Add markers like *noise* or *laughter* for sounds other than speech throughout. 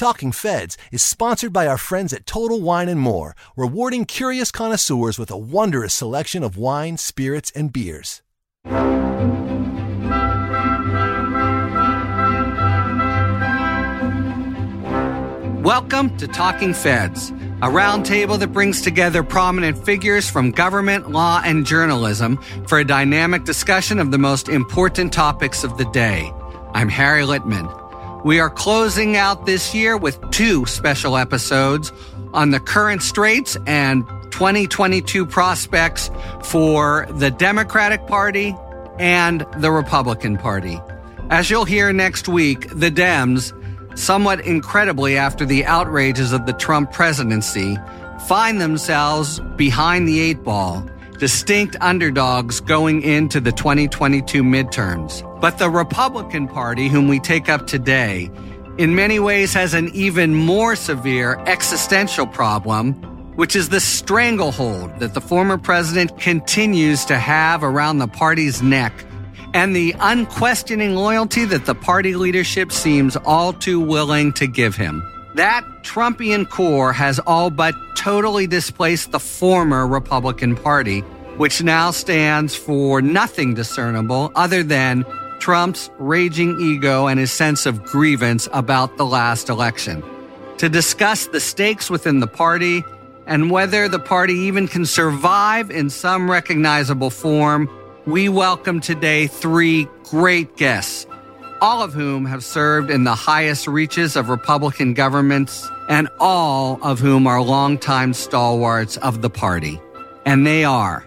Talking Feds is sponsored by our friends at Total Wine and More, rewarding curious connoisseurs with a wondrous selection of wine, spirits, and beers. Welcome to Talking Feds, a roundtable that brings together prominent figures from government, law, and journalism for a dynamic discussion of the most important topics of the day. I'm Harry Litman. We are closing out this year with two special episodes on the current straits and 2022 prospects for the Democratic Party and the Republican Party. As you'll hear next week, the Dems, somewhat incredibly after the outrages of the Trump presidency, find themselves behind the eight ball distinct underdogs going into the 2022 midterms. But the Republican Party, whom we take up today, in many ways has an even more severe existential problem, which is the stranglehold that the former president continues to have around the party's neck and the unquestioning loyalty that the party leadership seems all too willing to give him. That Trumpian core has all but totally displaced the former Republican Party, which now stands for nothing discernible other than Trump's raging ego and his sense of grievance about the last election. To discuss the stakes within the party and whether the party even can survive in some recognizable form, we welcome today three great guests all of whom have served in the highest reaches of Republican governments, and all of whom are longtime stalwarts of the party. And they are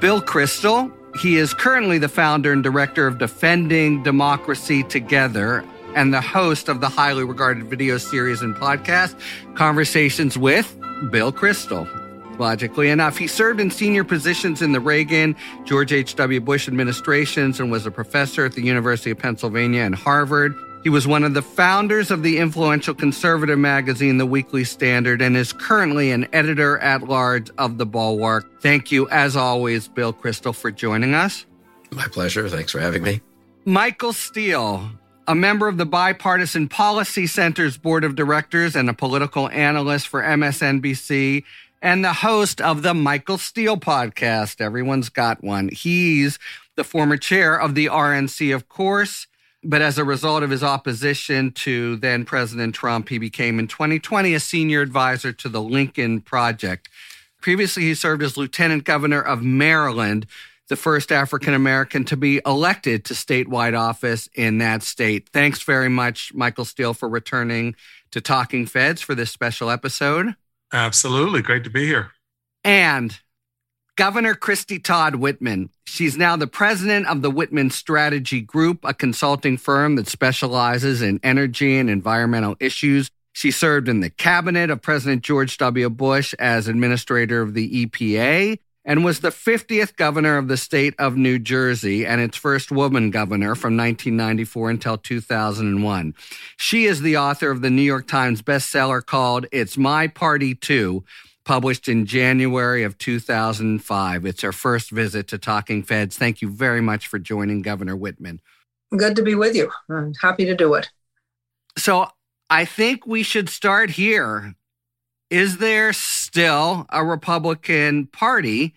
Bill Kristol. He is currently the founder and director of Defending Democracy Together and the host of the highly regarded video series and podcast, Conversations with Bill Kristol logically enough. He served in senior positions in the Reagan, George H.W. Bush administrations and was a professor at the University of Pennsylvania and Harvard. He was one of the founders of the influential conservative magazine, The Weekly Standard, and is currently an editor at large of The Bulwark. Thank you, as always, Bill Kristol, for joining us. My pleasure. Thanks for having me. Michael Steele, a member of the Bipartisan Policy Center's board of directors and a political analyst for MSNBC and the host of the Michael Steele podcast. Everyone's got one. He's the former chair of the RNC, of course. But as a result of his opposition to then President Trump, he became in 2020 a senior advisor to the Lincoln Project. Previously, he served as lieutenant governor of Maryland, the first African American to be elected to statewide office in that state. Thanks very much, Michael Steele, for returning to Talking Feds for this special episode. Absolutely. Great to be here. And Governor Christie Todd Whitman. She's now the president of the Whitman Strategy Group, a consulting firm that specializes in energy and environmental issues. She served in the cabinet of President George W. Bush as administrator of the EPA and was the 50th governor of the state of New Jersey and its first woman governor from 1994 until 2001. She is the author of the New York Times bestseller called It's My Party Too, published in January of 2005. It's her first visit to Talking Feds. Thank you very much for joining Governor Whitman. Good to be with you. I'm happy to do it. So I think we should start here. Is there still a Republican Party?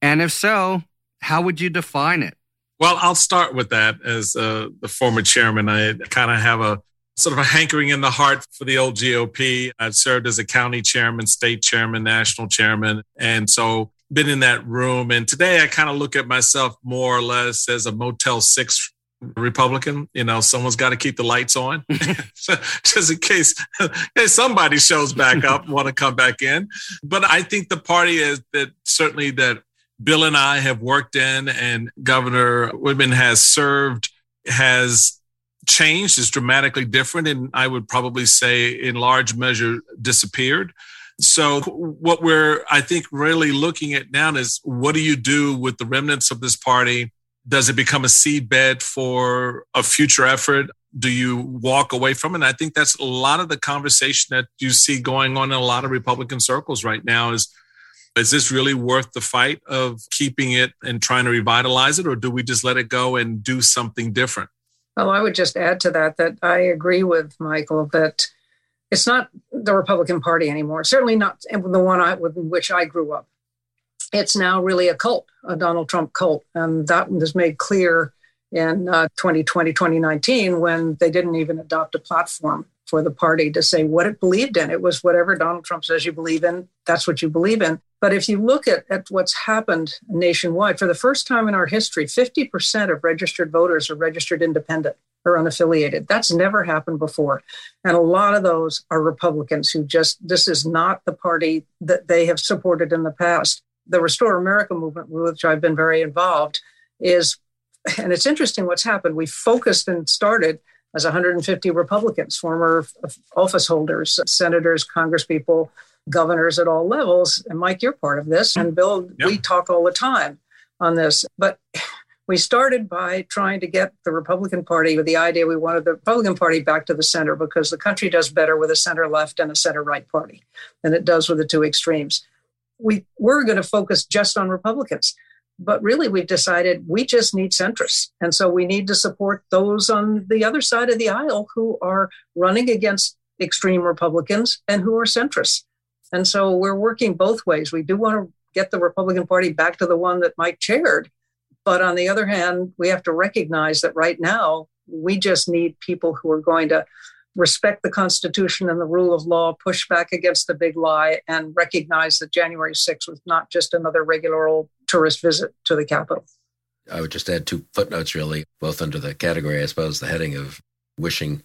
And if so, how would you define it? Well, I'll start with that. As uh, the former chairman, I kind of have a sort of a hankering in the heart for the old GOP. I've served as a county chairman, state chairman, national chairman. And so been in that room. And today I kind of look at myself more or less as a Motel 6 Republican. You know, someone's got to keep the lights on *laughs* *laughs* just in case *laughs* hey, somebody shows back up, want to come back in. But I think the party is that certainly that Bill and I have worked in and Governor Whitman has served has changed, is dramatically different, and I would probably say in large measure disappeared. So, what we're, I think, really looking at now is what do you do with the remnants of this party? Does it become a seedbed for a future effort? Do you walk away from it? And I think that's a lot of the conversation that you see going on in a lot of Republican circles right now is is this really worth the fight of keeping it and trying to revitalize it, or do we just let it go and do something different? Well, I would just add to that that I agree with Michael that it's not the Republican Party anymore. Certainly not the one I, with which I grew up. It's now really a cult, a Donald Trump cult. And that was made clear in uh, 2020, 2019, when they didn't even adopt a platform for the party to say what it believed in. It was whatever Donald Trump says you believe in, that's what you believe in. But if you look at, at what's happened nationwide, for the first time in our history, 50% of registered voters are registered independent or unaffiliated. That's never happened before. And a lot of those are Republicans who just, this is not the party that they have supported in the past. The Restore America movement, with which I've been very involved, is, and it's interesting what's happened. We focused and started as 150 Republicans, former office holders, senators, congresspeople, governors at all levels. And Mike, you're part of this. And Bill, yep. we talk all the time on this. But we started by trying to get the Republican Party with the idea we wanted the Republican Party back to the center because the country does better with a center left and a center right party than it does with the two extremes. We were going to focus just on Republicans, but really we've decided we just need centrists. And so we need to support those on the other side of the aisle who are running against extreme Republicans and who are centrists. And so we're working both ways. We do want to get the Republican Party back to the one that Mike chaired but on the other hand, we have to recognize that right now, we just need people who are going to respect the Constitution and the rule of law, push back against the big lie, and recognize that January 6th was not just another regular old tourist visit to the Capitol. I would just add two footnotes, really, both under the category, I suppose, the heading of wishing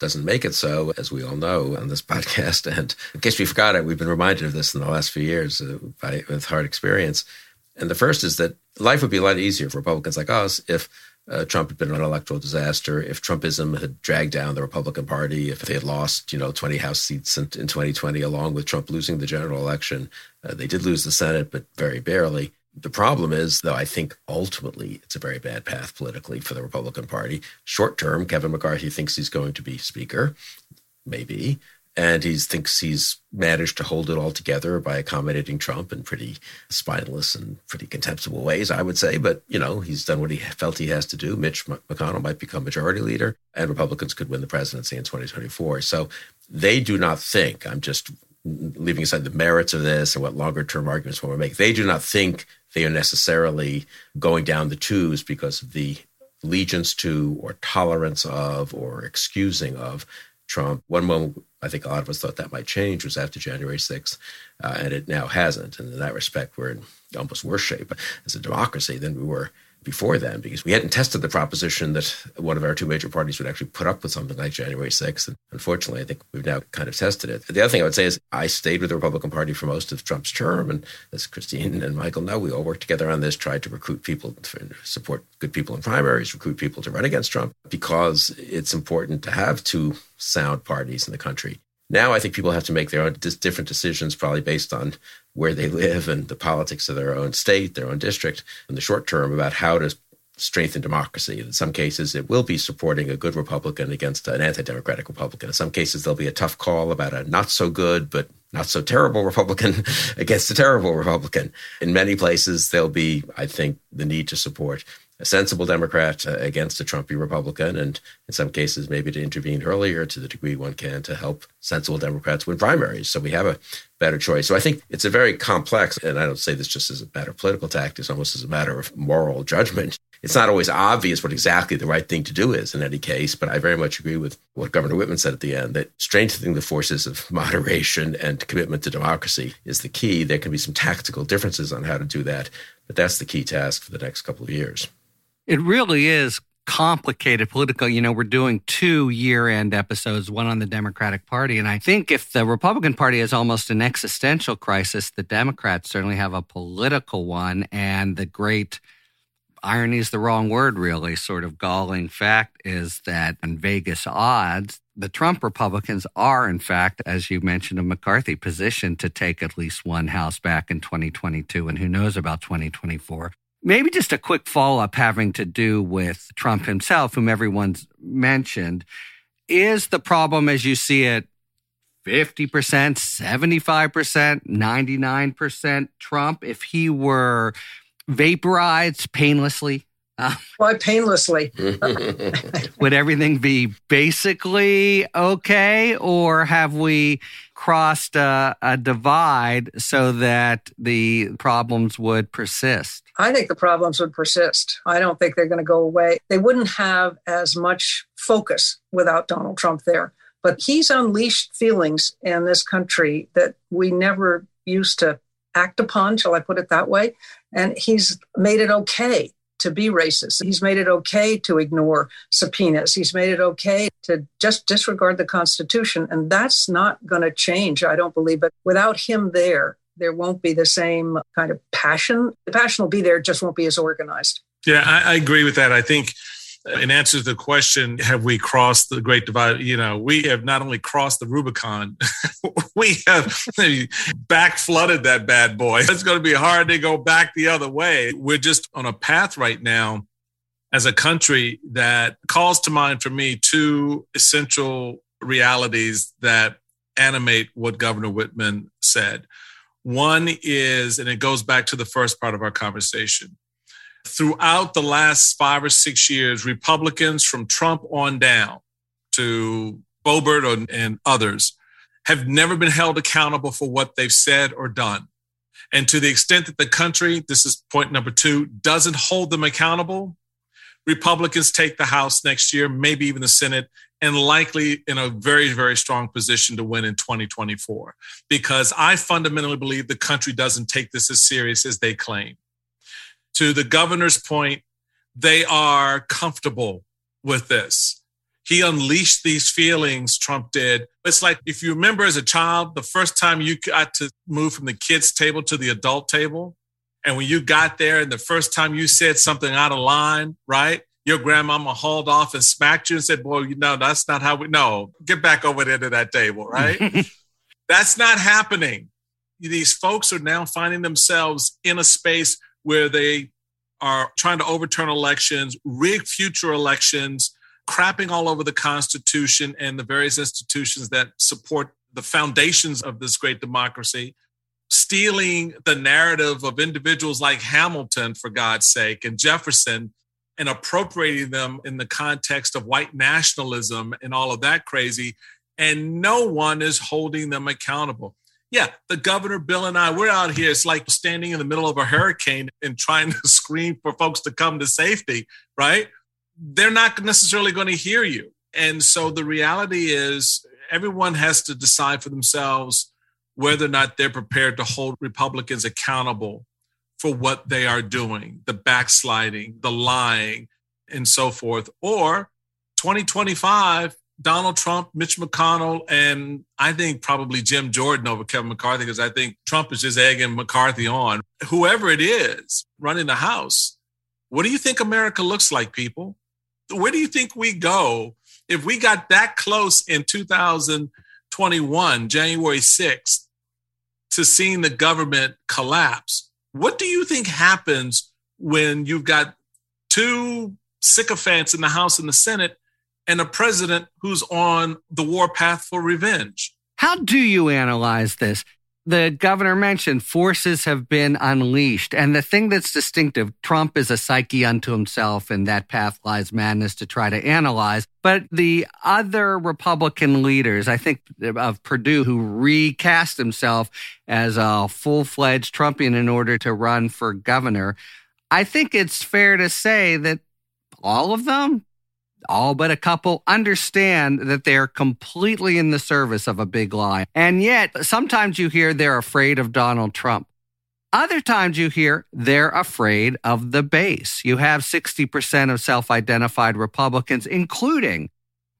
doesn't make it so, as we all know on this *laughs* podcast. And in case we forgot it, we've been reminded of this in the last few years uh, by, with hard experience. And the first is that life would be a lot easier for Republicans like us if uh, Trump had been an electoral disaster, if Trumpism had dragged down the Republican Party, if they had lost, you know, 20 House seats in, in 2020, along with Trump losing the general election. Uh, they did lose the Senate, but very barely. The problem is, though, I think ultimately it's a very bad path politically for the Republican Party. Short term, Kevin McCarthy thinks he's going to be Speaker, maybe and he thinks he's managed to hold it all together by accommodating Trump in pretty spineless and pretty contemptible ways, I would say. But, you know, he's done what he felt he has to do. Mitch McConnell might become majority leader, and Republicans could win the presidency in 2024. So they do not think, I'm just leaving aside the merits of this and what longer term arguments we make, they do not think they are necessarily going down the tubes because of the allegiance to or tolerance of or excusing of Trump. One moment I think a lot of us thought that might change was after January 6th, uh, and it now hasn't. And in that respect, we're in almost worse shape as a democracy than we were before then because we hadn't tested the proposition that one of our two major parties would actually put up with something like January 6th. And unfortunately, I think we've now kind of tested it. The other thing I would say is I stayed with the Republican Party for most of Trump's term. And as Christie and Michael know, we all worked together on this, tried to recruit people, to support good people in primaries, recruit people to run against Trump because it's important to have two sound parties in the country. Now I think people have to make their own different decisions, probably based on where they live and the politics of their own state, their own district, in the short term about how to strengthen democracy. In some cases, it will be supporting a good Republican against an anti democratic Republican. In some cases, there'll be a tough call about a not so good, but not so terrible Republican *laughs* against a terrible Republican. In many places, there'll be, I think, the need to support a sensible Democrat uh, against a Trumpy Republican, and in some cases, maybe to intervene earlier to the degree one can to help sensible Democrats win primaries. So we have a better choice. So I think it's a very complex, and I don't say this just as a matter of political tactics, almost as a matter of moral judgment. It's not always obvious what exactly the right thing to do is in any case, but I very much agree with what Governor Whitman said at the end that strengthening the forces of *laughs* moderation and commitment to democracy is the key. There can be some tactical differences on how to do that, but that's the key task for the next couple of years. It really is complicated political. You know, we're doing two year end episodes, one on the Democratic Party. And I think if the Republican Party is almost an existential crisis, the Democrats certainly have a political one. And the great irony is the wrong word, really, sort of galling fact is that in Vegas odds, the Trump Republicans are, in fact, as you mentioned of McCarthy, position to take at least one House back in 2022. And who knows about 2024. Maybe just a quick follow up having to do with Trump himself, whom everyone's mentioned. Is the problem as you see it 50%, 75%, 99% Trump? If he were vaporized painlessly Uh, *laughs* Why painlessly? *laughs* would everything be basically okay, or have we crossed a, a, divide so that the problems would persist? I think the problems would persist. I don't think they're going to go away. They wouldn't have as much focus without Donald Trump there. But he's unleashed feelings in this country that we never used to act upon, shall I put it that way? And he's made it okay to be racist. He's made it okay to ignore subpoenas. He's made it okay to just disregard the Constitution. And that's not going to change, I don't believe. But without him there, there won't be the same kind of passion. The passion will be there, just won't be as organized. Yeah, I, I agree with that. I think in answer to the question, have we crossed the great divide? You know, we have not only crossed the Rubicon, *laughs* we have *laughs* back flooded that bad boy. It's going to be hard to go back the other way. We're just on a path right now as a country that calls to mind for me two essential realities that animate what Governor Whitman said. One is, and it goes back to the first part of our conversation throughout the last five or six years, Republicans from Trump on down to Boebert and others have never been held accountable for what they've said or done. And to the extent that the country, this is point number two, doesn't hold them accountable, Republicans take the House next year, maybe even the Senate, and likely in a very, very strong position to win in 2024. Because I fundamentally believe the country doesn't take this as serious as they claim to the governor's point, they are comfortable with this. He unleashed these feelings, Trump did. It's like if you remember as a child, the first time you got to move from the kids' table to the adult table, and when you got there and the first time you said something out of line, right? Your grandmama hauled off and smacked you and said, Boy, you know, that's not how we no, get back over there to that table, right? *laughs* that's not happening. These folks are now finding themselves in a space where they are trying to overturn elections, rig future elections, crapping all over the Constitution and the various institutions that support the foundations of this great democracy, stealing the narrative of individuals like Hamilton, for God's sake, and Jefferson, and appropriating them in the context of white nationalism and all of that crazy. And no one is holding them accountable yeah, the governor, Bill, and I, we're out here. It's like standing in the middle of a hurricane and trying *laughs* to scream for folks to come to safety, right? They're not necessarily going to hear you. And so the reality is, everyone has to decide for themselves whether or not they're prepared to hold Republicans accountable for what they are doing the backsliding, the lying, and so forth. Or 2025, Donald Trump, Mitch McConnell, and I think probably Jim Jordan over Kevin McCarthy because I think Trump is just egging McCarthy on. Whoever it is running the House, what do you think America looks like, people? Where do you think we go if we got that close in 2021, January 6th, to seeing the government collapse? What do you think happens when you've got two sycophants in the House and the Senate? And a president who's on the warpath for revenge. How do you analyze this? The governor mentioned forces have been unleashed. And the thing that's distinctive, Trump is a psyche unto himself, and that path lies madness to try to analyze. But the other Republican leaders, I think of Perdue, who recast himself as a full fledged Trumpian in order to run for governor, I think it's fair to say that all of them all but a couple understand that they're completely in the service of a big lie. And yet, sometimes you hear they're afraid of Donald Trump. Other times you hear they're afraid of the base. You have 60% of self identified Republicans, including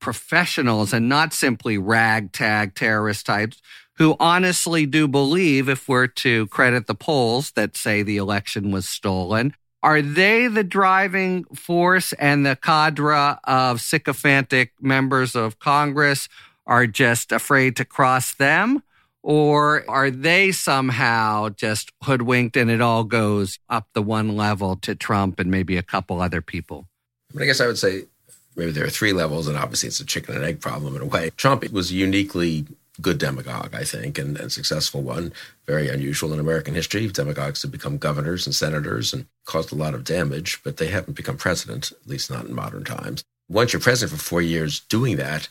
professionals and not simply ragtag terrorist types, who honestly do believe, if we're to credit the polls that say the election was stolen, are they the driving force and the cadre of sycophantic members of Congress are just afraid to cross them? Or are they somehow just hoodwinked and it all goes up the one level to Trump and maybe a couple other people? I guess I would say maybe there are three levels, and obviously it's a chicken and egg problem in a way. Trump was uniquely good demagogue, I think, and a successful one. Very unusual in American history. Demagogues have become governors and senators and caused a lot of damage, but they haven't become president, at least not in modern times. Once you're president for four years doing that,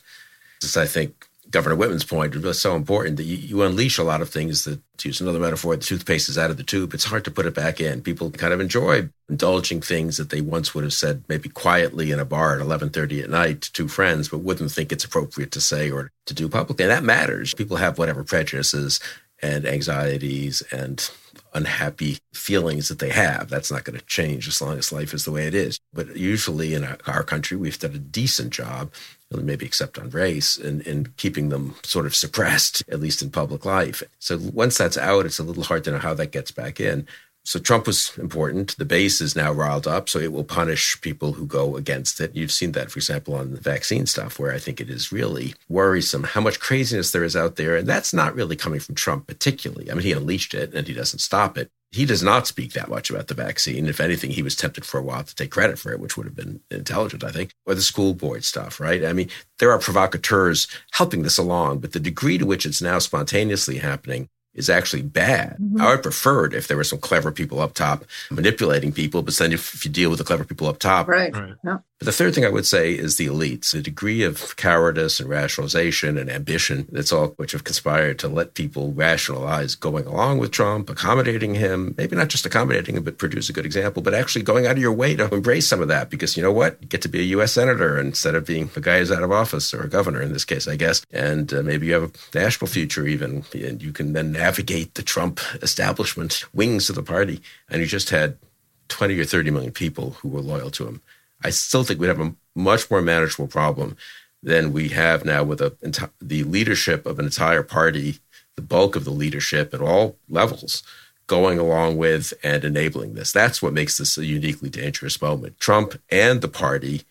is, I think, Governor Whitman's point was so important that you, you, unleash a lot of things that, to use another metaphor, the toothpaste is out of the tube. It's hard to put it back in. People kind of enjoy indulging things that they once would have said maybe quietly in a bar at 11.30 at night to two friends, but wouldn't think it's appropriate to say or to do publicly. And that matters. People have whatever prejudices and anxieties and unhappy feelings that they have. That's not going to change as long as life is the way it is. But usually in our country, we've done a decent job, maybe except on race, and, in keeping them sort of suppressed, *laughs* at least in public life. So once that's out, it's a little hard to know how that gets back in. So Trump was important. The base is now riled up, so it will punish people who go against it. You've seen that, for example, on the vaccine stuff, where I think it is really worrisome how much craziness there is out there. And that's not really coming from Trump particularly. I mean, he unleashed it and he doesn't stop it. He does not speak that much about the vaccine. If anything, he was tempted for a while to take credit for it, which would have been intelligent, I think, or the school board stuff, right? I mean, there are provocateurs helping this along, but the degree to which it's now spontaneously happening is actually bad. Mm-hmm. I would prefer it if there were some clever people up top manipulating people, but then if, if you deal with the clever people up top, right. right. Yeah. But the third thing I would say is the elites, the degree of cowardice and rationalization and ambition that's all which have conspired to let people rationalize going along with Trump, accommodating him, maybe not just accommodating him, but Perdue's a good example, but actually going out of your way to embrace some of that because you know what? You get to be a U.S. senator instead of being a guy who's out of office or a governor in this case, I guess. And uh, maybe you have a national future even, and you can then navigate the Trump establishment wings of the party. And you just had 20 or 30 million people who were loyal to him. I still think we'd have a much more manageable problem than we have now with a, the leadership of an entire party, the bulk of the leadership at all levels going along with and enabling this. That's what makes this a uniquely dangerous moment. Trump and the party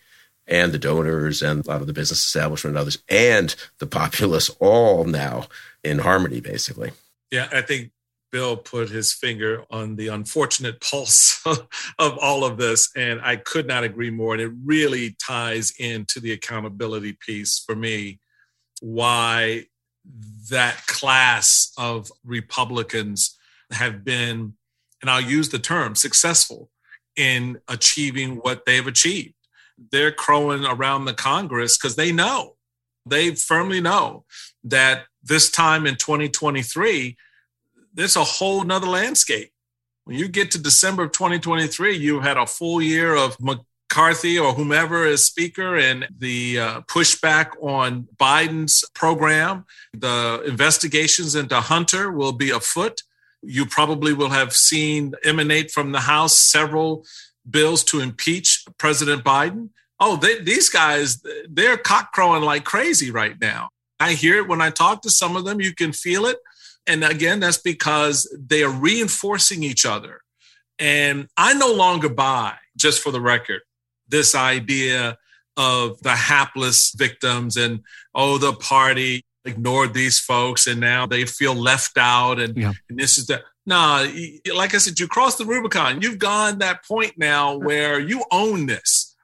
and the donors and a lot of the business establishment and others and the populace all now in harmony, basically. Yeah, I think Bill put his finger on the unfortunate pulse *laughs* of all of this. And I could not agree more. And it really ties into the accountability piece for me why that class of Republicans have been, and I'll use the term successful in achieving what they've achieved. They're crowing around the Congress because they know, they firmly know that this time in 2023, there's a whole nother landscape. When you get to December of 2023, you had a full year of McCarthy or whomever as speaker and the uh, pushback on Biden's program. The investigations into Hunter will be afoot. You probably will have seen emanate from the House several bills to impeach President Biden. Oh, they, these guys, they're cock crowing like crazy right now. I hear it when I talk to some of them. You can feel it. And again, that's because they are reinforcing each other. And I no longer buy, just for the record, this idea of the hapless victims and, oh, the party ignored these folks and now they feel left out. And, yeah. and this is that. Nah, like I said, you crossed the Rubicon. You've gone that point now where you own this.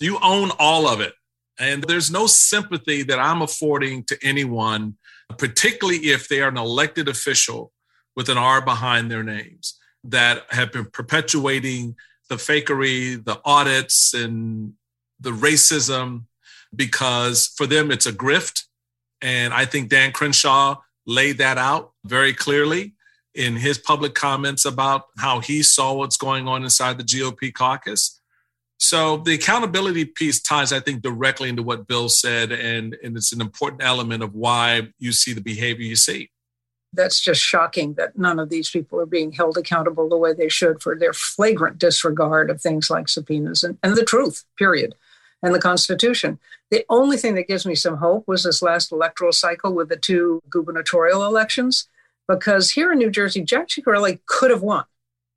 You own all of it. And there's no sympathy that I'm affording to anyone particularly if they are an elected official with an R behind their names that have been perpetuating the fakery, the audits, and the racism, because for them it's a grift. And I think Dan Crenshaw laid that out very clearly in his public comments about how he saw what's going on inside the GOP caucus. So the accountability piece ties, I think, directly into what Bill said, and, and it's an important element of why you see the behavior you see. That's just shocking that none of these people are being held accountable the way they should for their flagrant disregard of things like subpoenas and, and the truth, period, and the Constitution. The only thing that gives me some hope was this last electoral cycle with the two gubernatorial elections, because here in New Jersey, Jack Ciattarelli could have won.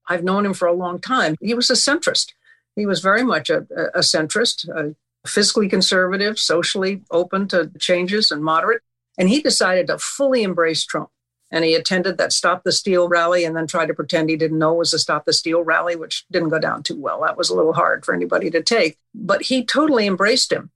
I've known him for a long time. He was a centrist he was very much a, a centrist, a fiscally conservative, socially open to changes and moderate. And he decided to fully embrace Trump. And he attended that Stop the Steal rally and then tried to pretend he didn't know it was a Stop the Steal rally, which didn't go down too well. That was a little hard for anybody to take. But he totally embraced him.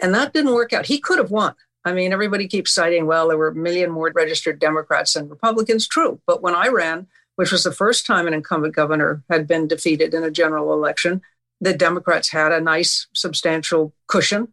And that didn't work out. He could have won. I mean, everybody keeps citing, well, there were a million more registered Democrats than Republicans. True. But when I ran, which was the first time an incumbent governor had been defeated in a general election, the Democrats had a nice, substantial cushion,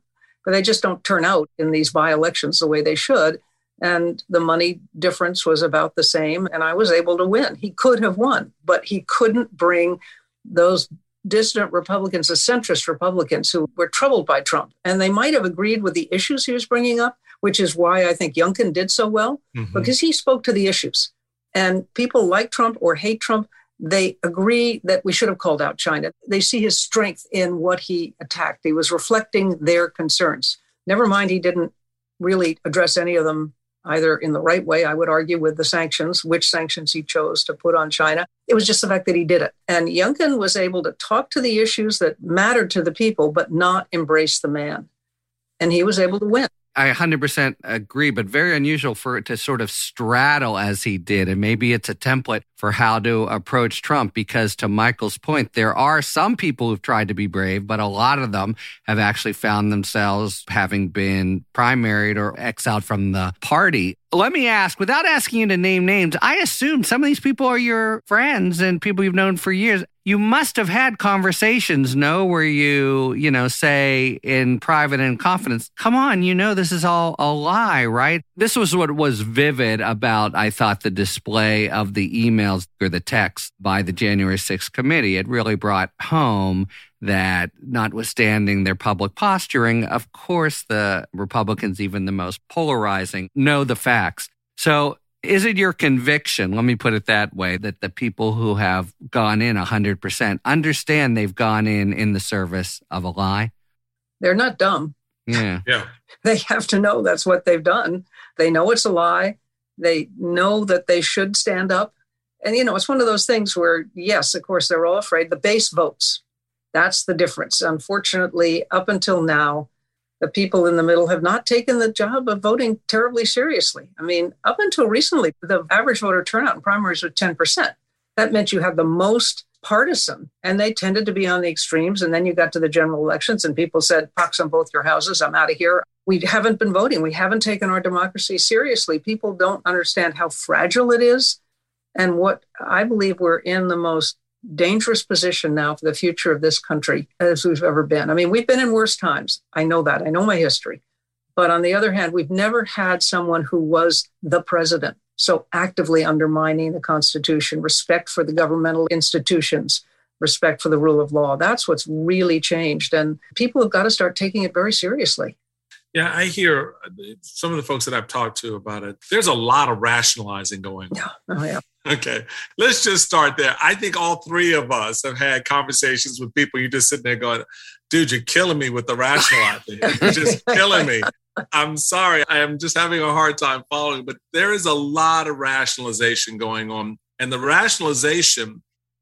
but they just don't turn out in these by elections the way they should. And the money difference was about the same. And I was able to win. He could have won, but he couldn't bring those dissident Republicans, the centrist Republicans who were troubled by Trump. And they might have agreed with the issues he was bringing up, which is why I think Youngkin did so well, mm-hmm. because he spoke to the issues. And people like Trump or hate Trump, they agree that we should have called out China. They see his strength in what he attacked. He was reflecting their concerns. Never mind, he didn't really address any of them either in the right way, I would argue, with the sanctions, which sanctions he chose to put on China. It was just the fact that he did it. And Youngkin was able to talk to the issues that mattered to the people, but not embrace the man. And he was able to win. I 100% agree, but very unusual for it to sort of straddle as he did. And maybe it's a template for how to approach Trump because, to Michael's point, there are some people who've tried to be brave, but a lot of them have actually found themselves having been primaried or exiled from the party. Let me ask, without asking you to name names, I assume some of these people are your friends and people you've known for years you must have had conversations, no, where you, you know, say in private and confidence, come on, you know, this is all a lie, right? This was what was vivid about, I thought, the display of the emails or the texts by the January 6th committee. It really brought home that notwithstanding their public posturing, of course, the Republicans, even the most polarizing, know the facts. So is it your conviction, let me put it that way, that the people who have gone in 100% understand they've gone in in the service of a lie? They're not dumb. Yeah. *laughs* Yeah. They have to know that's what they've done. They know it's a lie. They know that they should stand up. And, you know, it's one of those things where, yes, of course, they're all afraid. The base votes. That's the difference. Unfortunately, up until now, the people in the middle have not taken the job of voting terribly seriously. I mean, up until recently, the average voter turnout in primaries was 10%. That meant you had the most partisan, and they tended to be on the extremes. And then you got to the general elections, and people said, Pox on both your houses, I'm out of here. We haven't been voting. We haven't taken our democracy seriously. People don't understand how fragile it is. And what I believe we're in the most dangerous position now for the future of this country as we've ever been. I mean, we've been in worse times. I know that. I know my history. But on the other hand, we've never had someone who was the president so actively undermining the Constitution, respect for the governmental institutions, respect for the rule of law. That's what's really changed. And people have got to start taking it very seriously. Yeah, I hear uh, some of the folks that I've talked to about it. There's a lot of rationalizing going on. Yeah. Oh, yeah. Okay, let's just start there. I think all three of us have had conversations with people. You're just sitting there going, "Dude, you're killing me with the rationalizing. *laughs* you're just killing me." I'm sorry. I am just having a hard time following, but there is a lot of rationalization going on. And the rationalization,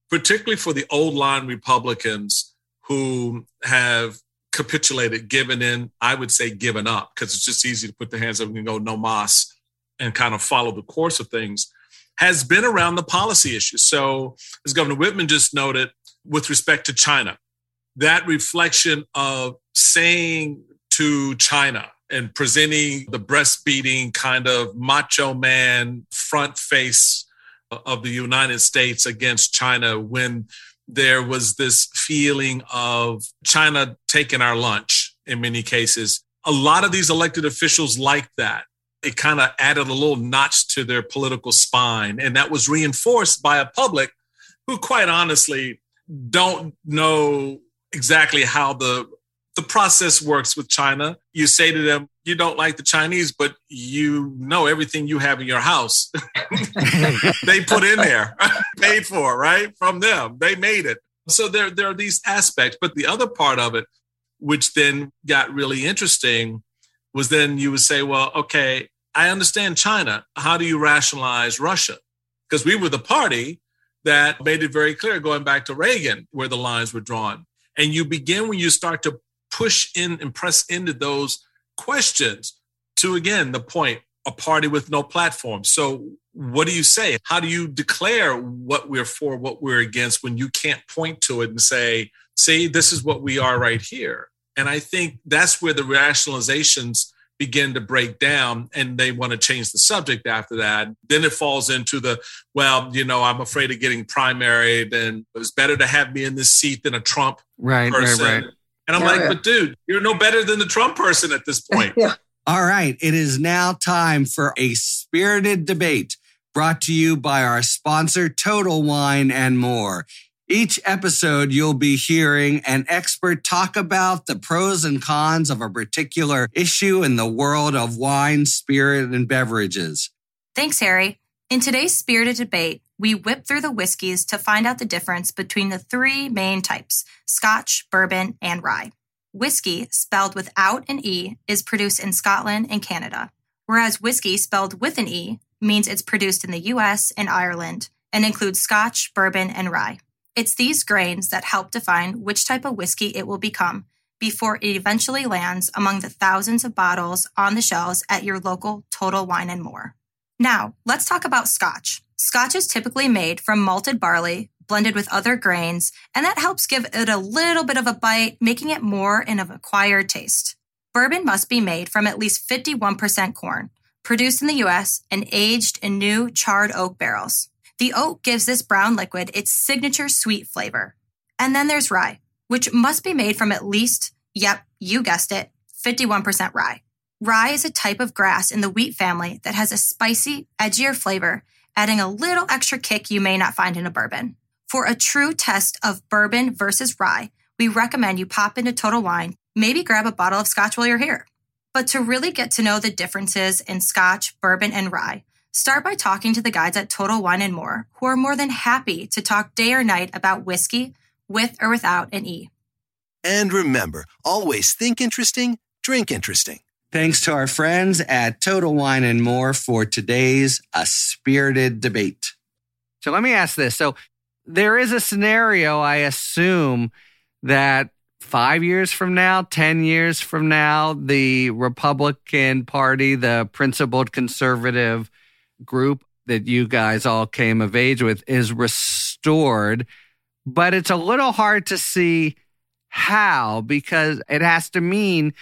particularly for the old line Republicans who have capitulated, given in, I would say given up, because it's just easy to put the hands up and go no mas and kind of follow the course of things has been around the policy issues. So, as Governor Whitman just noted, with respect to China, that reflection of saying to China and presenting the breastbeating kind of macho man front face of the United States against China when there was this feeling of China taking our lunch in many cases. A lot of these elected officials like that it kind of added a little notch to their political spine. And that was reinforced by a public who, quite honestly, don't know exactly how the the process works with China. You say to them, you don't like the Chinese, but you know everything you have in your house. *laughs* they put in there, *laughs* paid for, right? From them. They made it. So there, there are these aspects. But the other part of it, which then got really interesting, was then you would say, well, okay, I understand China. How do you rationalize Russia? Because we were the party that made it very clear going back to Reagan where the lines were drawn. And you begin when you start to push in and press into those questions to, again, the point a party with no platform. So, what do you say? How do you declare what we're for, what we're against when you can't point to it and say, see, this is what we are right here? And I think that's where the rationalizations begin to break down and they want to change the subject after that. Then it falls into the, well, you know, I'm afraid of getting primaried and it's better to have me in this seat than a Trump right, person. Right, right. And I'm yeah, like, yeah. but dude, you're no better than the Trump person at this point. *laughs* yeah. All right. It is now time for a spirited debate brought to you by our sponsor, Total Wine and More. Each episode, you'll be hearing an expert talk about the pros and cons of a particular issue in the world of wine, spirit, and beverages. Thanks, Harry. In today's spirited debate, we whip through the whiskeys to find out the difference between the three main types Scotch, bourbon, and rye. Whiskey, spelled without an E, is produced in Scotland and Canada, whereas whiskey, spelled with an E, means it's produced in the US and Ireland and includes Scotch, bourbon, and rye. It's these grains that help define which type of whiskey it will become before it eventually lands among the thousands of bottles on the shelves at your local Total Wine and More. Now, let's talk about Scotch. Scotch is typically made from malted barley blended with other grains, and that helps give it a little bit of a bite, making it more in an acquired taste. Bourbon must be made from at least 51% corn, produced in the US and aged in new charred oak barrels. The oat gives this brown liquid its signature sweet flavor. And then there's rye, which must be made from at least, yep, you guessed it, 51% rye. Rye is a type of grass in the wheat family that has a spicy, edgier flavor, adding a little extra kick you may not find in a bourbon. For a true test of bourbon versus rye, we recommend you pop into Total Wine, maybe grab a bottle of scotch while you're here. But to really get to know the differences in scotch, bourbon, and rye, Start by talking to the guides at Total Wine and More, who are more than happy to talk day or night about whiskey, with or without an E. And remember, always think interesting, drink interesting. Thanks to our friends at Total Wine and More for today's A Spirited Debate. So let me ask this. So there is a scenario, I assume, that five years from now, 10 years from now, the Republican Party, the principled conservative group that you guys all came of age with is restored, but it's a little hard to see how because it has to mean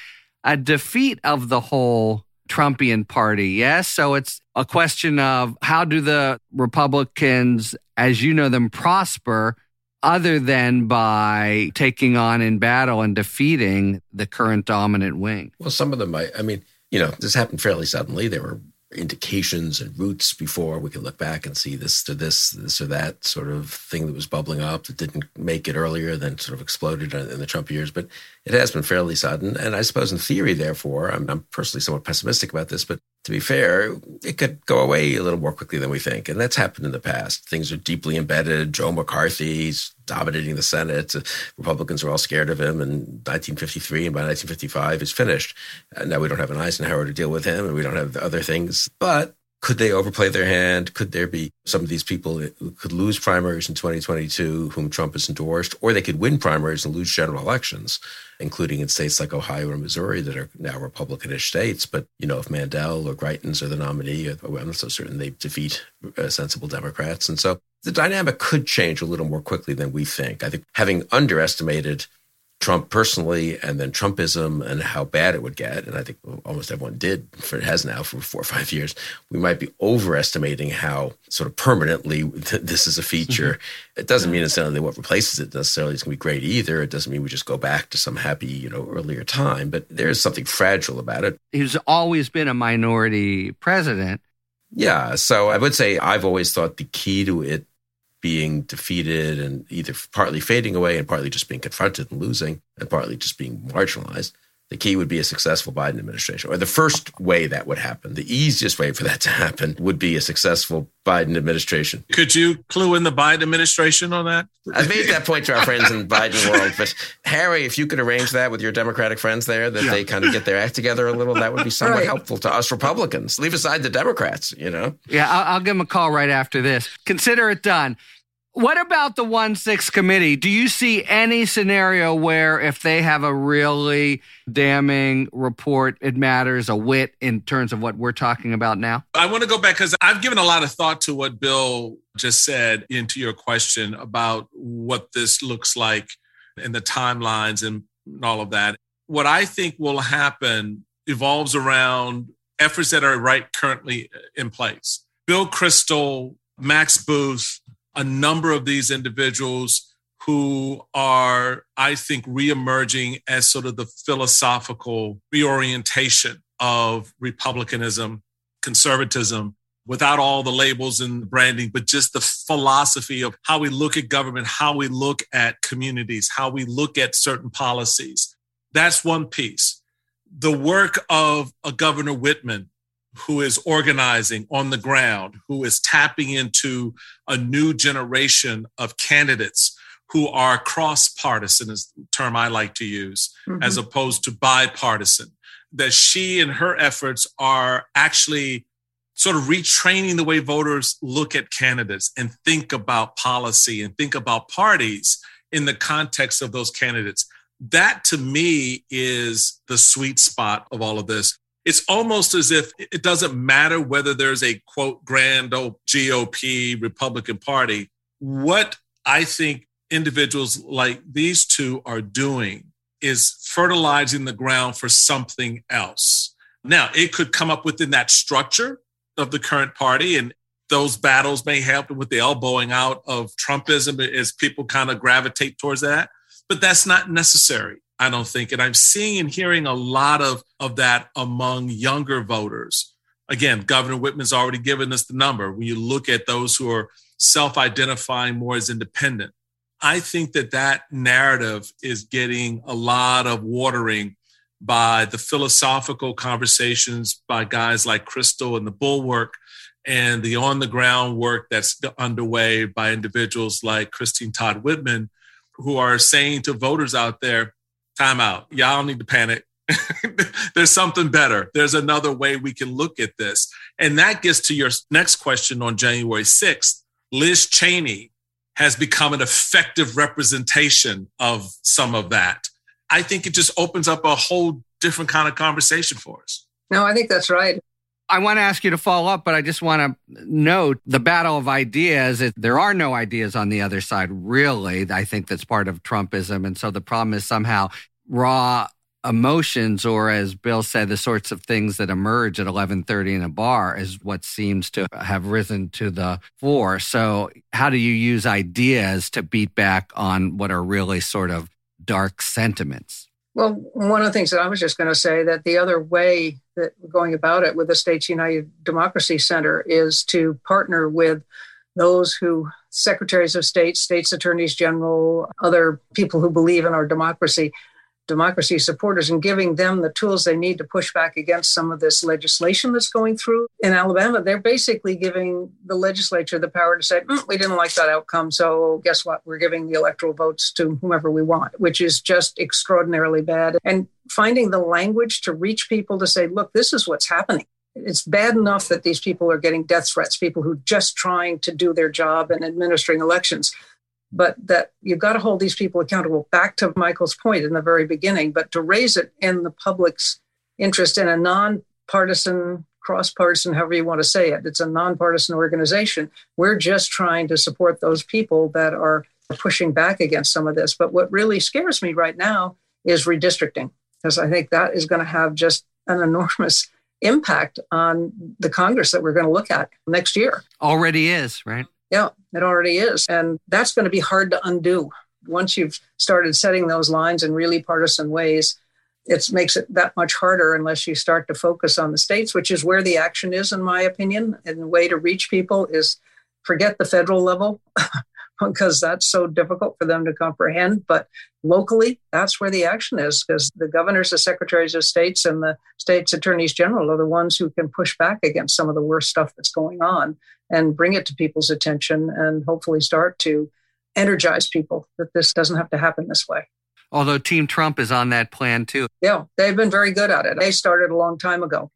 a defeat of the whole Trumpian party. Yes. So it's a question of how do the Republicans, as you know them, prosper other than by taking on in battle and defeating the current dominant wing? Well, some of them, I, I mean, you know, this happened fairly suddenly. There were indications and roots before we can look back and see this or this, this or that sort of thing that was bubbling up that didn't make it earlier, then sort of exploded in the Trump years. But it has been fairly sudden. And I suppose in theory, therefore, I'm, I'm personally somewhat pessimistic about this, but to be fair, it could go away a little more quickly than we think. And that's happened in the past. Things are deeply embedded. Joe McCarthy's dominating the Senate. Republicans are all scared of him. And 1953 and by 1955 is finished. And now we don't have an Eisenhower to deal with him and we don't have the other things. But could they overplay their hand? Could there be some of these people who could lose primaries in 2022, whom Trump has endorsed, or they could win primaries and lose general elections, including in states like Ohio and Missouri that are now Republicanish states. But, you know, if Mandel or Greitens are the nominee, I'm not so certain they defeat uh, sensible Democrats. And so the dynamic could change a little more quickly than we think. I think having underestimated Trump personally and then Trumpism and how bad it would get. And I think almost everyone did, for it has now for four or five years. We might be overestimating how sort of permanently this is a feature. Mm-hmm. It doesn't mean it's necessarily what replaces it necessarily is going to be great either. It doesn't mean we just go back to some happy, you know, earlier time, but there is something fragile about it. He's always been a minority president. Yeah. So I would say I've always thought the key to it being defeated and either partly fading away and partly just being confronted and losing and partly just being marginalized. The key would be a successful Biden administration, or the first way that would happen. The easiest way for that to happen would be a successful Biden administration. Could you clue in the Biden administration on that? I've made that point to our friends in Biden world, but Harry, if you could arrange that with your Democratic friends there, that yeah. they kind of get their act together a little, that would be somewhat right. helpful to us Republicans. Leave aside the Democrats, you know. Yeah, I'll, I'll give them a call right after this. Consider it done. What about the 1 6 committee? Do you see any scenario where if they have a really damning report, it matters a whit in terms of what we're talking about now? I want to go back because I've given a lot of thought to what Bill just said into your question about what this looks like and the timelines and all of that. What I think will happen evolves around efforts that are right currently in place. Bill Kristol, Max Boot, a number of these individuals who are, I think, reemerging as sort of the philosophical reorientation of republicanism, conservatism, without all the labels and branding, but just the philosophy of how we look at government, how we look at communities, how we look at certain policies. That's one piece. The work of a Governor Whitman, who is organizing on the ground, who is tapping into a new generation of candidates who are cross partisan, is the term I like to use, mm-hmm. as opposed to bipartisan. That she and her efforts are actually sort of retraining the way voters look at candidates and think about policy and think about parties in the context of those candidates. That to me is the sweet spot of all of this. It's almost as if it doesn't matter whether there's a quote grand old GOP Republican Party. What I think individuals like these two are doing is fertilizing the ground for something else. Now, it could come up within that structure of the current party. And those battles may happen with the elbowing out of Trumpism as people kind of gravitate towards that. But that's not necessary, I don't think. And I'm seeing and hearing a lot of, of that among younger voters. Again, Governor Whitman's already given us the number. When you look at those who are self identifying more as independent, I think that that narrative is getting a lot of watering by the philosophical conversations by guys like Kristol and the Bulwark and the on the ground work that's underway by individuals like Christine Todd Whitman, who are saying to voters out there, time out, y'all need to panic. *laughs* There's something better. There's another way we can look at this. And that gets to your next question on January 6th. Liz Cheney has become an effective representation of some of that. I think it just opens up a whole different kind of conversation for us. No, I think that's right. I want to ask you to follow up, but I just want to note the battle of ideas. There are no ideas on the other side, really. I think that's part of Trumpism. And so the problem is somehow raw emotions, or as Bill said, the sorts of things that emerge at 1130 in a bar is what seems to have risen to the fore. So how do you use ideas to beat back on what are really sort of dark sentiments. Well, one of the things that I was just going to say that the other way that we're going about it with the States United Democracy Center is to partner with those who secretaries of state, states attorneys general, other people who believe in our democracy democracy supporters and giving them the tools they need to push back against some of this legislation that's going through in Alabama. They're basically giving the legislature the power to say, mm, we didn't like that outcome. So guess what? We're giving the electoral votes to whomever we want, which is just extraordinarily bad. And finding the language to reach people to say, look, this is what's happening. It's bad enough that these people are getting death threats, people who are just trying to do their job and administering elections but that you've got to hold these people accountable. Back to Michael's point in the very beginning, but to raise it in the public's interest in a non-partisan, cross-partisan, however you want to say it, it's a non-partisan organization. We're just trying to support those people that are pushing back against some of this. But what really scares me right now is redistricting, because I think that is going to have just an enormous impact on the Congress that we're going to look at next year. Already is, right? Yeah, it already is. And that's going to be hard to undo. Once you've started setting those lines in really partisan ways, it makes it that much harder unless you start to focus on the states, which is where the action is, in my opinion. And the way to reach people is forget the federal level *laughs* because that's so difficult for them to comprehend. But locally, that's where the action is because the governors, the secretaries of states, and the states' attorneys general are the ones who can push back against some of the worst stuff that's going on and bring it to people's attention and hopefully start to energize people that this doesn't have to happen this way. Although Team Trump is on that plan too. Yeah, they've been very good at it. They started a long time ago.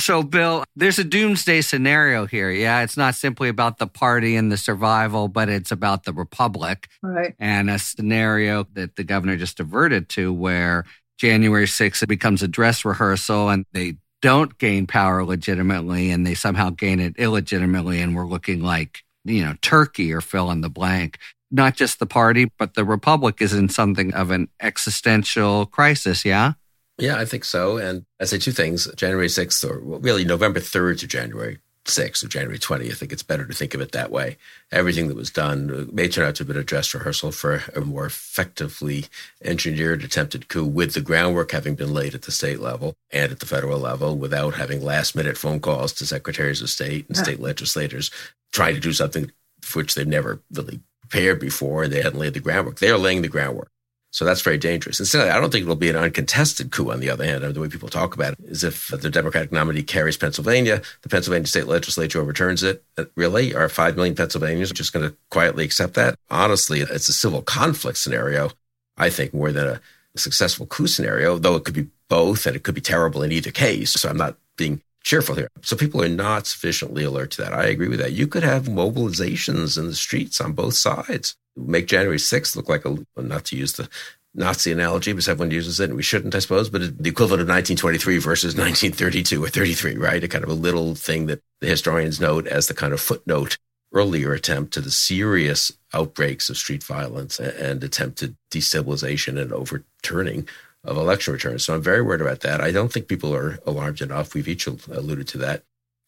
So, Bill, there's a doomsday scenario here. Yeah, it's not simply about the party and the survival, but it's about the republic. Right. And a scenario that the governor just diverted to where January 6th it becomes a dress rehearsal and they don't gain power legitimately and they somehow gain it illegitimately and we're looking like, you know, Turkey or fill in the blank. Not just the party, but the republic is in something of an existential crisis, yeah? Yeah, I think so. And I say two things January 6th, or really November 3rd to January 6th or January 20th. I think it's better to think of it that way. Everything that was done uh, may turn out to have been a dress rehearsal for a more effectively engineered attempted coup with the groundwork having been laid at the state level and at the federal level without having last minute phone calls to secretaries of state and yeah. state legislators trying to do something for which they've never really prepared before and they hadn't laid the groundwork. They are laying the groundwork. So that's very dangerous. And I don't think it'll be an uncontested coup, on the other hand. The way people talk about it is if the Democratic nominee carries Pennsylvania, the Pennsylvania state legislature overturns it. Really? Are 5 million Pennsylvanians just going to quietly accept that? Honestly, it's a civil conflict scenario, I think, more than a successful coup scenario, though it could be both and it could be terrible in either case. So I'm not being cheerful here. So people are not sufficiently alert to that. I agree with that. You could have mobilizations in the streets on both sides make January 6th look like a, not to use the Nazi analogy, because everyone uses it, and we shouldn't, I suppose, but the equivalent of 1923 versus 1932 or 33, right? A kind of a little thing that the historians note as the kind of footnote earlier attempt to the serious outbreaks of street violence and attempted destabilization and overturning of election returns. So I'm very worried about that. I don't think people are alarmed enough. We've each alluded to that.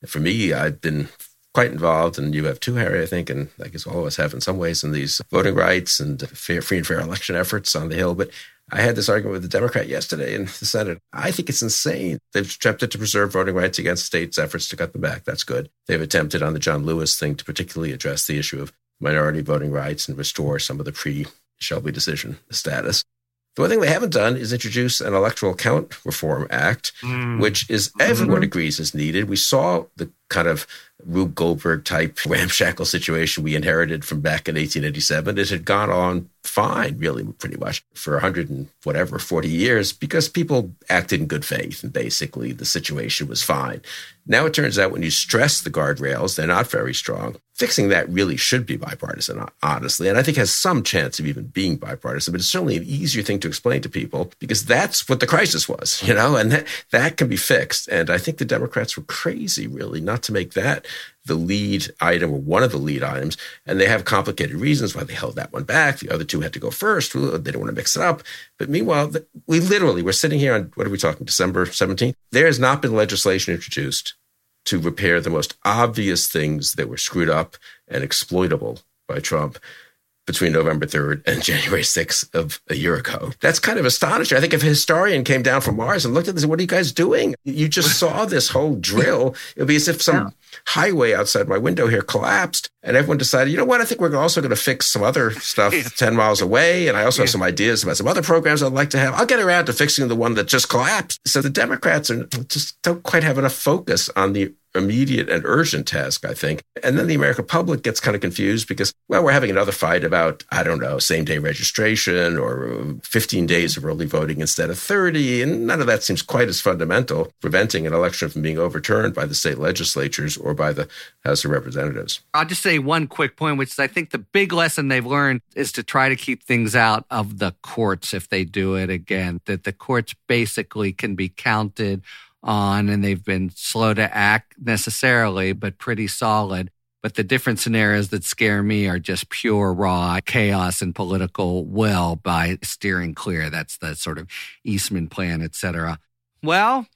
For me, I've been quite involved, and you have too, Harry, I think, and I guess all of us have in some ways in these voting rights and fair, free and fair election efforts on the Hill. But I had this argument with the Democrat yesterday in the Senate. I think it's insane. They've attempted to preserve voting rights against states' efforts to cut them back. That's good. They've attempted on the John Lewis thing to particularly address the issue of minority voting rights and restore some of the pre Shelby decision status. The one thing they haven't done is introduce an Electoral Count Reform Act, mm. which is everyone mm-hmm. agrees is needed. We saw the kind of Rube Goldberg type *laughs* ramshackle situation we inherited from back in 1887. It had gone on fine, really, pretty much for 100 and whatever, 40 years because people acted in good faith and basically the situation was fine. Now it turns out when you stress the guardrails, they're not very strong. Fixing that really should be bipartisan, honestly, and I think has some chance of even being bipartisan, but it's certainly an easier thing to explain to people because that's what the crisis was, you know, and that, that can be fixed. And I think the Democrats were crazy, really, not to make that the lead item or one of the lead items, and they have complicated reasons why they held that one back. The other two had to go first. They didn't want to mix it up. But meanwhile, we literally, we're sitting here on, what are we talking, December 17th? There has not been legislation introduced to repair the most obvious things that were screwed up and exploitable by Trump between November 3rd and *laughs* January 6th of a year ago. That's kind of astonishing. I think if a historian came down from Mars and looked at this, what are you guys doing? You just *laughs* saw this whole drill. It would be as if some yeah. highway outside my window here collapsed and everyone decided, you know what? I think we're also going to fix some other stuff 10 miles away. And I also have some ideas about some other programs I'd like to have. I'll get around to fixing the one that just collapsed. So the Democrats are just don't quite have enough focus on the immediate and urgent task, I think. And then the American public gets kind of confused because, well, we're having another fight about, I don't know, same day registration or uh, 15 days of early voting instead of 30. And none of that seems quite as fundamental, preventing an election from being overturned by the state legislatures or by the House of Representatives. I'll just say one quick point, which is I think the big lesson they've learned is to try to keep things out of the courts if they do it again, that the courts basically can be counted on and they've been slow to act necessarily, but pretty solid. But the different scenarios that scare me are just pure raw chaos and political will by steering clear. That's the sort of Eastman plan, et cetera. Well,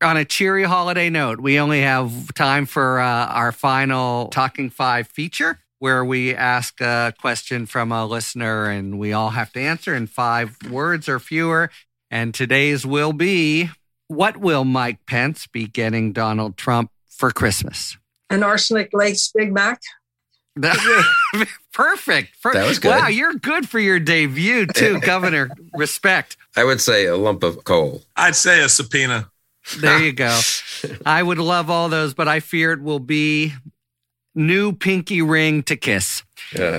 on a cheery holiday note, we only have time for uh, our final Talking Five feature where we ask a question from a listener and we all have to answer in five words or fewer. And today's will be what will Mike Pence be getting Donald Trump for Christmas? An arsenic laced Big Mac. *laughs* Perfect. That was good. Wow, you're good for your debut too, *laughs* Governor. Respect. I would say a lump of coal. I'd say a subpoena. There you *laughs* go. I would love all those, but I fear it will be new pinky ring to kiss. Yeah.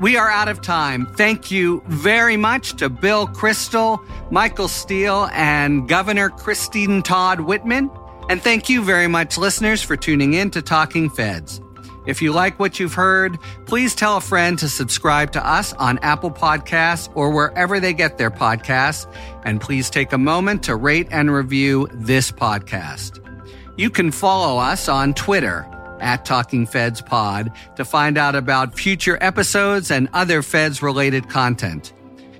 We are out of time. Thank you very much to Bill Kristol, Michael Steele, and Governor Christine Todd Whitman. And thank you very much, listeners, for tuning in to Talking Feds. If you like what you've heard, please tell a friend to subscribe to us on Apple Podcasts or wherever they get their podcasts. And please take a moment to rate and review this podcast. You can follow us on Twitter at Talking Feds Pod to find out about future episodes and other Feds related content.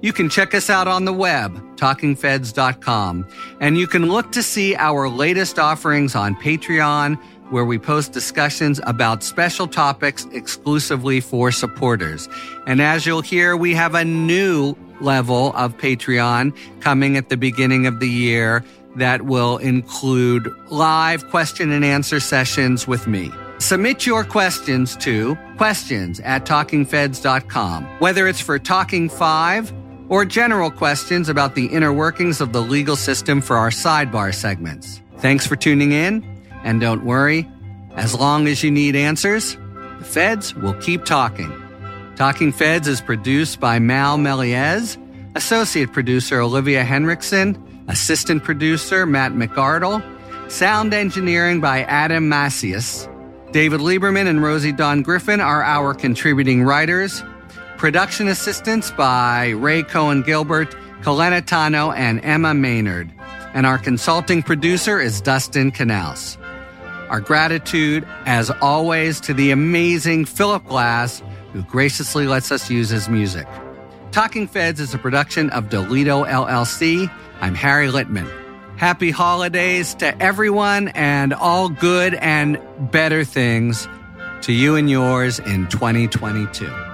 You can check us out on the web, talkingfeds.com, and you can look to see our latest offerings on Patreon, where we post discussions about special topics exclusively for supporters. And as you'll hear, we have a new level of Patreon coming at the beginning of the year that will include live question and answer sessions with me. Submit your questions to questions at talkingfeds.com, whether it's for Talking 5 or general questions about the inner workings of the legal system for our sidebar segments. Thanks for tuning in, and don't worry, as long as you need answers, the feds will keep talking. Talking Feds is produced by Mal Meliez, associate producer Olivia Henriksen, assistant producer Matt McArdle, sound engineering by Adam Macias. David Lieberman and Rosie Don Griffin are our contributing writers. Production assistance by Ray Cohen Gilbert, Kalena Tano, and Emma Maynard. And our consulting producer is Dustin Canals. Our gratitude, as always, to the amazing Philip Glass, who graciously lets us use his music. Talking Feds is a production of Dolito LLC. I'm Harry Litman. Happy holidays to everyone and all good and better things to you and yours in 2022.